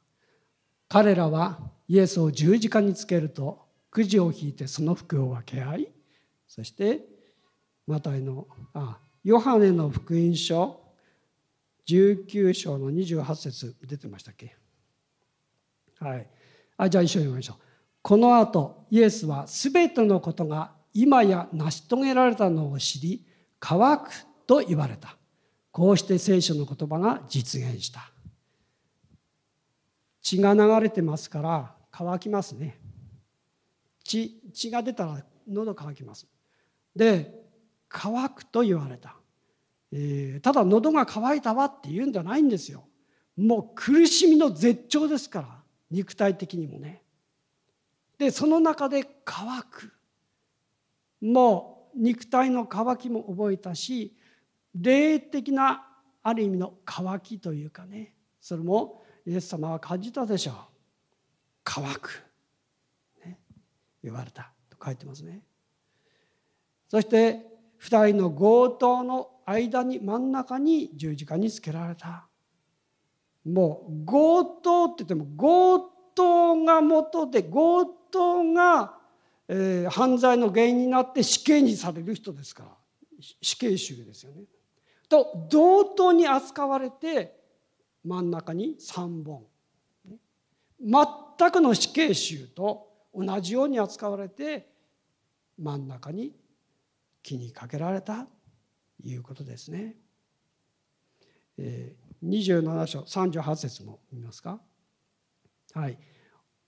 S1: 彼らはイエスを十字架につけるとくじを引いてその服を分け合いそしてマタイのあヨハネの福音書19章の28節出てましたっけ？はい。あじゃあ一緒に読みましょう。この後イエスは全てのことが今や成し遂げられたのを知り乾くと言われた。こうして聖書の言葉が実現した。血が流れてますから乾きますね。血血が出たら喉乾きます。で乾くと言われた、えー、ただ喉が渇いたわって言うんじゃないんですよ。もう苦しみの絶頂ですから肉体的にもね。でその中で乾く。もう肉体の渇きも覚えたし霊的なある意味の渇きというかねそれもイエス様は感じたでしょう。乾く、ね、言われたと書いてますね。そして2人の強盗の間に真ん中に十字架につけられた。もう強盗って言っても強盗が元で強盗が、えー、犯罪の原因になって死刑にされる人ですから死刑囚ですよね。と同等に扱われて真ん中に3本全くの死刑囚と同じように扱われて真ん中に木にかけられたいうことですね。え、27章38節も見ますか？はい。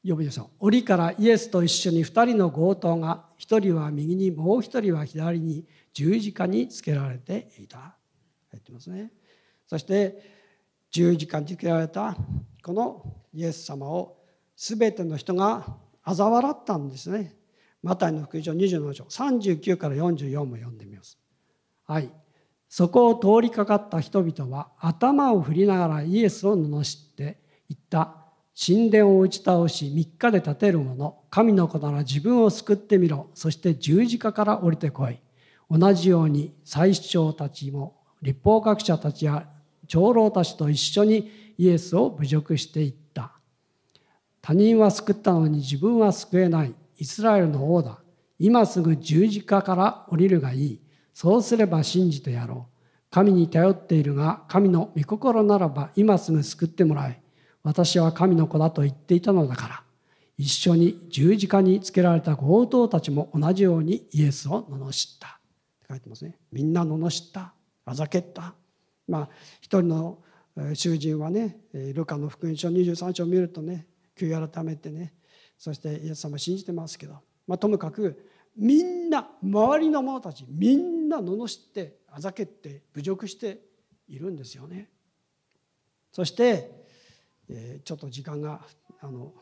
S1: 呼びましょう。檻からイエスと一緒に2人の強盗が1人は右にもう1人は左に十字架につけられていた。入ってますね。そして十字架につけられたこのイエス様を全ての人が嘲笑ったんですね。マタイの福音書27章39から44も読んでみます。はい。そこを通りかかった人々は頭を振りながらイエスを罵って言った。神殿を打ち倒し3日で建てる者神の子なら自分を救ってみろ。そして十字架から降りてこい。同じように祭司長たちも立法学者たちや長老たちと一緒にイエスを侮辱していった。他人は救ったのに自分は救えない。イスラエルの王だ。今すぐ十字架から降りるがいい。そうすれば信じてやろう。神に頼っているが神の御心ならば今すぐ救ってもらえ。私は神の子だと言っていたのだから。一緒に十字架につけられた強盗たちも同じようにイエスを罵った。って書いてますね。みんな罵った。あざけった。まあ一人の囚人はねルカの福音書23章を見るとね悔い改めてねそしてイエス様信じてますけど、まあ、ともかくみんな周りの者たちみんな罵ってあざけって侮辱しているんですよね。そして、え、ちょっと時間があの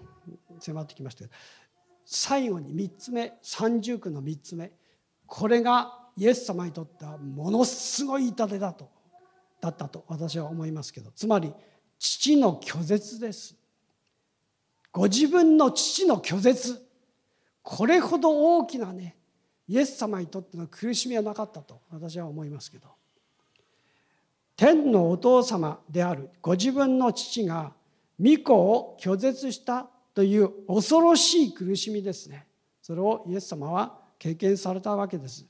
S1: 迫ってきましたけど最後に3つ目三重苦の3つ目これがイエス様にとってはものすごい痛手だとだったと私は思いますけどつまり父の拒絶ですご自分の父の拒絶これほど大きなねイエス様にとっての苦しみはなかったと私は思いますけど。天のお父様であるご自分の父が御子を拒絶したという恐ろしい苦しみですね。それをイエス様は経験されたわけです。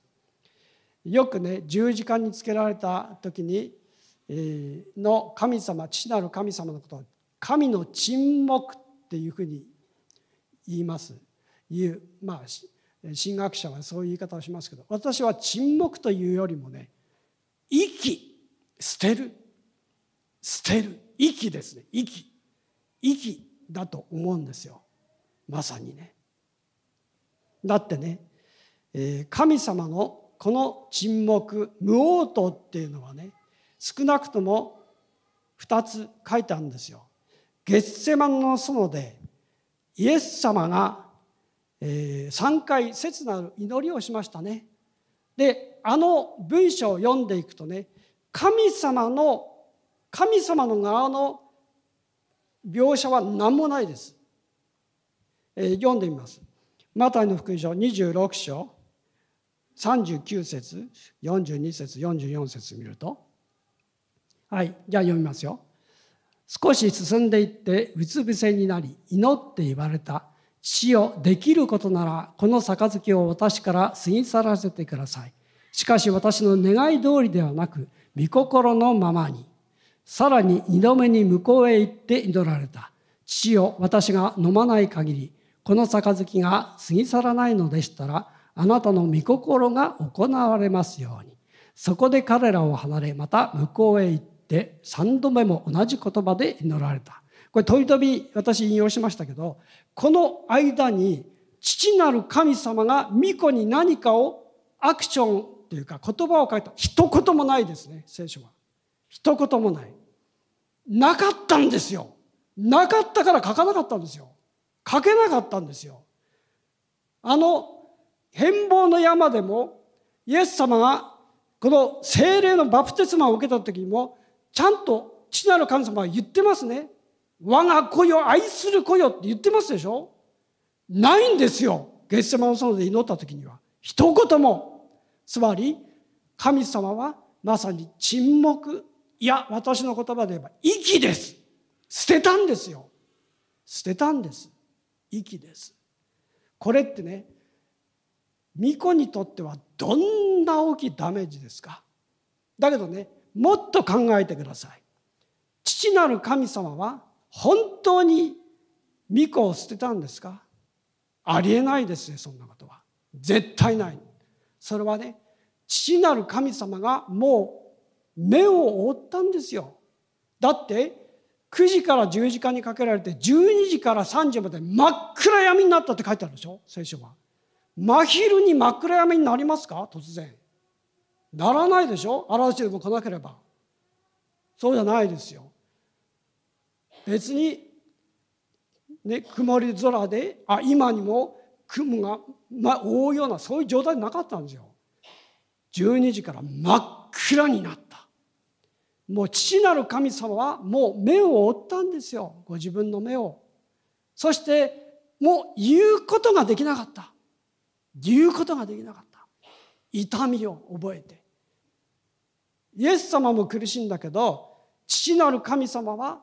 S1: よくね十字架につけられた時にの神様父なる神様のことを神の沈黙っていうふうに言います。いう、まあ、神学者はそういう言い方をしますけど私は沈黙というよりもね息捨てる。捨てる。息ですね。息。息だと思うんですよ。まさにね。だってね神様のこの沈黙無応答っていうのはね少なくとも2つ書いてあるんですよ。ゲッセマンの園でイエス様が、えー、3回切なる祈りをしましたね。であの文章を読んでいくとね神様の神様の側の描写は何もないです。えー、読んでみます。マタイの福音書26章39節42節44節見るとはいじゃあ読みますよ少し進んでいってうつ伏せになり祈って言われた父よできることならこの杯を私から過ぎ去らせてください。しかし私の願い通りではなく御心のままにさらに二度目に向こうへ行って祈られた。父よ私が飲まない限りこの杯が過ぎ去らないのでしたらあなたの御心が行われますように。そこで彼らを離れまた向こうへ行って3度目も同じ言葉で祈られた。これとびとび私引用しましたけどこの間に父なる神様が巫女に何かをアクションというか言葉を書いた。一言もないですね聖書は。一言もない。なかったんですよ。なかったから書かなかったんですよ。書けなかったんですよ。あの変貌の山でもイエス様がこの精霊のバプテスマを受けた時にもちゃんと父なる神様は言ってますね。我が子よ愛する子よって言ってますでしょ？ないんですよ。ゲッセマの園で祈った時には。一言も。つまり神様はまさに沈黙。いや私の言葉で言えば息です。捨てたんですよ。捨てたんです。息です。これってね巫女にとってはどんな大きいダメージですか？だけどねもっと考えてください。父なる神様は本当に巫女を捨てたんですか？ありえないですねそんなことは。絶対ない。それはね父なる神様がもう目を覆ったんですよ。だって9時から10時間にかけられて12時から3時まで真っ暗闇になったって書いてあるでしょ聖書は。真昼に真っ暗闇になりますか？突然。ならないでしょ？嵐でも来なければ。そうじゃないですよ。別にね曇り空であ今にも雲が、ま、覆うようなそういう状態なかったんですよ。12時から真っ暗になった。もう父なる神様はもう目を覆ったんですよ。ご自分の目を。そしてもう言うことができなかった。言うことができなかった。痛みを覚えて。イエス様も苦しいんだけど父なる神様は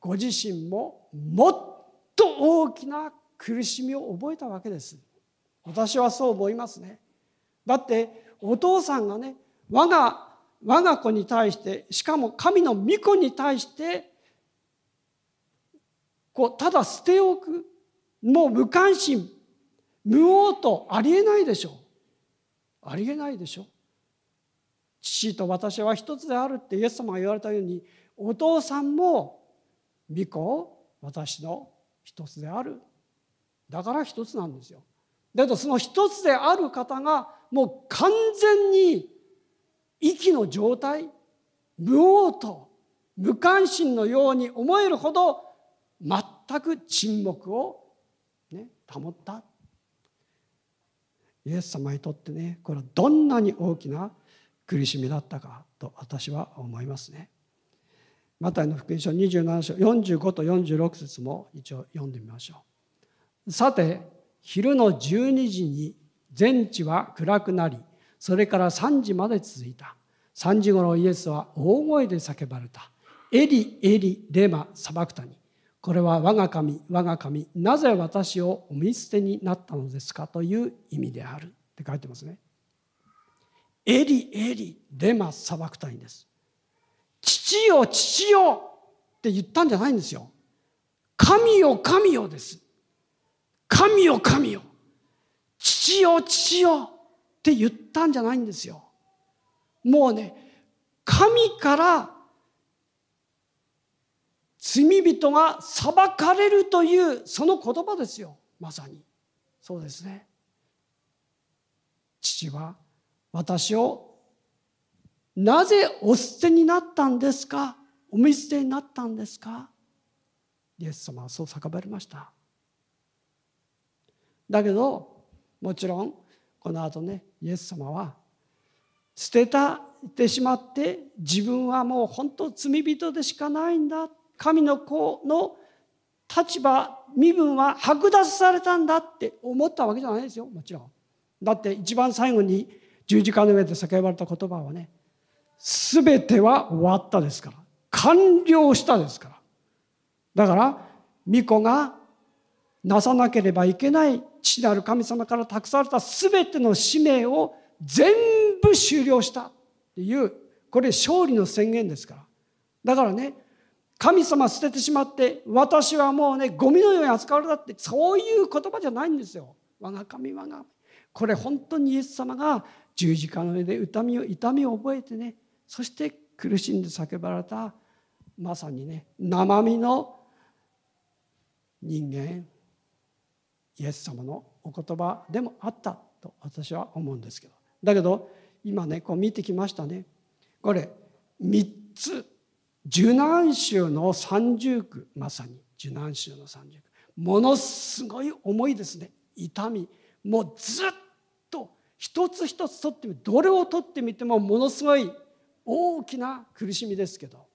S1: ご自身ももっと大きな苦しみを覚えたわけです。私はそう思いますね。だってお父さんがね我が我が子に対してしかも神の御子に対してこうただ捨ておくもう無関心無応とありえないでしょう。ありえないでしょう。父と私は一つであるってイエス様が言われたようにお父さんも御子私の一つである。だから一つなんですよ。だけどその一つである方がもう完全に息の状態無応と無関心のように思えるほど全く沈黙を、ね、保った。イエス様にとってねこれはどんなに大きな苦しみだったかと私は思いますね。マタイの福音書27章45と46節も一応読んでみましょう。さて昼の12時に全地は暗くなりそれから3時まで続いた。3時ごろイエスは大声で叫ばれた。エリエリレマサバクタニ。これは我が神我が神なぜ私をお見捨てになったのですか？という意味であるって書いてますね。エリエリレマサバクタニです。父よ父よって言ったんじゃないんですよ。神よ神よです。神よ神よ父よ父よって言ったんじゃないんですよ。もうね神から罪人が裁かれるというその言葉ですよまさにそうですね父は私をなぜお捨てになったんですか？お見捨てになったんですか？イエス様はそう叫ばれました。だけどもちろんこの後ねイエス様は捨てたてしまって自分はもう本当罪人でしかないんだ。神の子の立場身分は剥奪されたんだって思ったわけじゃないですよ。もちろん。だって一番最後に十字架の上で叫ばれた言葉はね全ては終わったですから。完了したですから。だから巫女がなさなければいけない父なる神様から託された全ての使命を全部終了したっていうこれ勝利の宣言ですから。だからね神様捨ててしまって私はもうねゴミのように扱われたってそういう言葉じゃないんですよ。我が神我が神。これ本当にイエス様が十字架の上で痛みを痛みを覚えてねそして苦しんで叫ばれたまさにね生身の人間イエス様のお言葉でもあったと私は思うんですけど。だけど今ねこう見てきましたね。これ3つ受難州の三重苦まさに受難州の三重苦。ものすごい重いですね。痛み。もうずっと一つ一つ取ってみどれを取ってみてもものすごい大きな苦しみですけど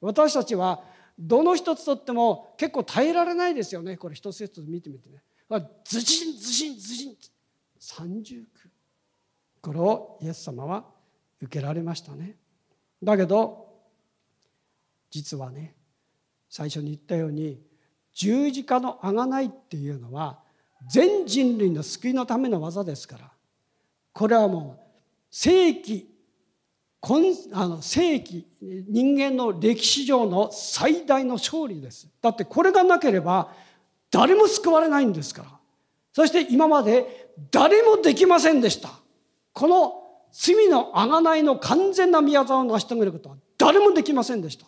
S1: 私たちはどの一つとっても結構耐えられないですよね。これ一つ一つ見てみてね。ズシンズシンズシン三重苦これをイエス様は受けられましたね。だけど実はね最初に言ったように十字架の贖いっていうのは全人類の救いのための技ですからこれはもう世紀あの世紀人間の歴史上の最大の勝利です。だってこれがなければ誰も救われないんですから。そして今まで誰もできませんでした。この罪の贖いの完全な宮沢を成し遂げることは誰もできませんでした。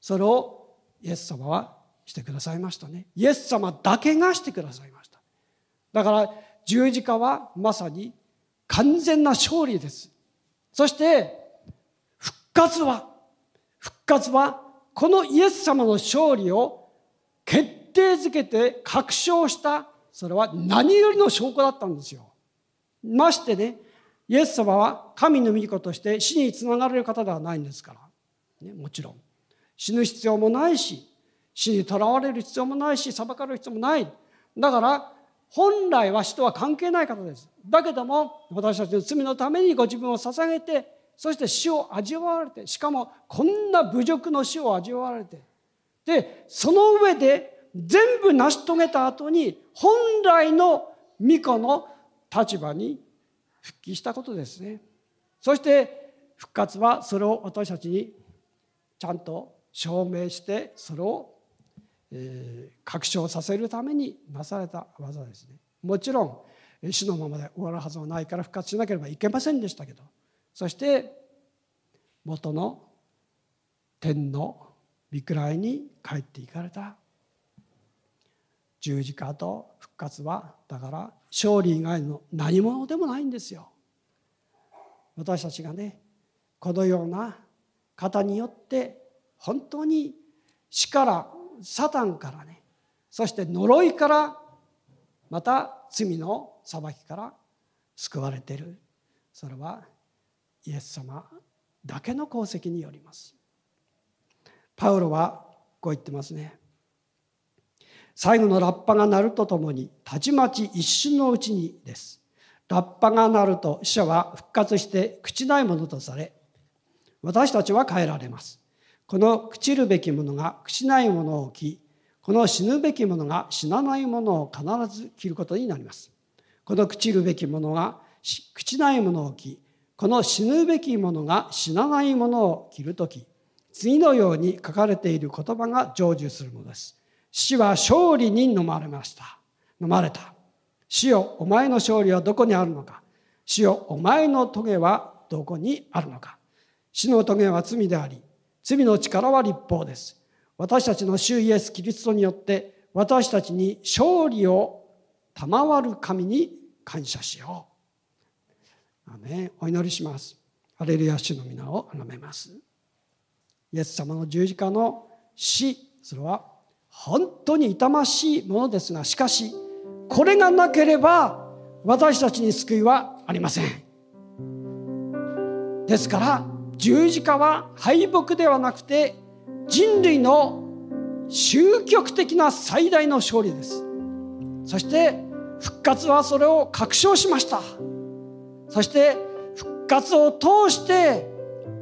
S1: それをイエス様はしてくださいましたね。イエス様だけがしてくださいました。だから十字架はまさに完全な勝利です。そして活は復活はこのイエス様の勝利を決定づけて確証したそれは何よりの証拠だったんですよ。ましてねイエス様は神の御子として死につながれる方ではないんですから、ね、もちろん。死ぬ必要もないし死にとらわれる必要もないし裁かれる必要もない。だから本来は死とは関係ない方です。だけども私たちの罪のためにご自分を捧げてそして死を味わわれてしかもこんな侮辱の死を味わわれてでその上で全部成し遂げた後に本来の巫女の立場に復帰したことですね。そして復活はそれを私たちにちゃんと証明してそれを、えー、確証させるためになされた技ですね。もちろん死のままで終わるはずはないから復活しなければいけませんでしたけどそして元の天の御位に帰っていかれた十字架と復活はだから勝利以外の何者でもないんですよ。私たちがねこのような方によって本当に死からサタンからねそして呪いからまた罪の裁きから救われているそれはイエス様だけの功績によります。パウロはこう言ってますね。最後のラッパが鳴るとともにたちまち一瞬のうちにです。ラッパが鳴ると死者は復活して朽ちないものとされ私たちは変えられます。この朽ちるべきものが朽ちないものを着この死ぬべきものが死なないものを必ず着ることになります。この朽ちるべきものが朽ちないものを着この死ぬべきものが死なないものを着るとき、次のように書かれている言葉が成就するのです。死は勝利に飲まれました。飲まれた。死よ、お前の勝利はどこにあるのか。死よ、お前の棘はどこにあるのか。死の棘は罪であり、罪の力は立法です。私たちの主イエス・キリストによって、私たちに勝利を賜る神に感謝しよう。アメお祈りします。ハレルヤ主の皆を崇めます。イエス様の十字架の死、それは本当に痛ましいものですが、しかし、これがなければ私たちに救いはありません。ですから、十字架は敗北ではなくて人類の終極的な最大の勝利です。そして復活はそれを確証しました。そして復活を通して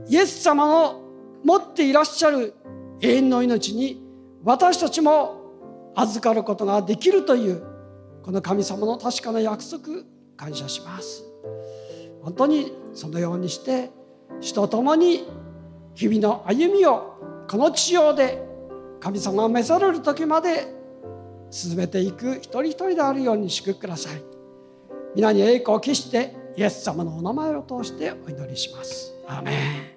S1: イエス様の持っていらっしゃる永遠の命に私たちも預かることができるというこの神様の確かな約束感謝します。本当にそのようにして主と共に日々の歩みをこの地上で神様が召される時まで進めていく一人一人であるように祝福ください。皆に栄光を期してイエス様のお名前を通してお祈りします。アメン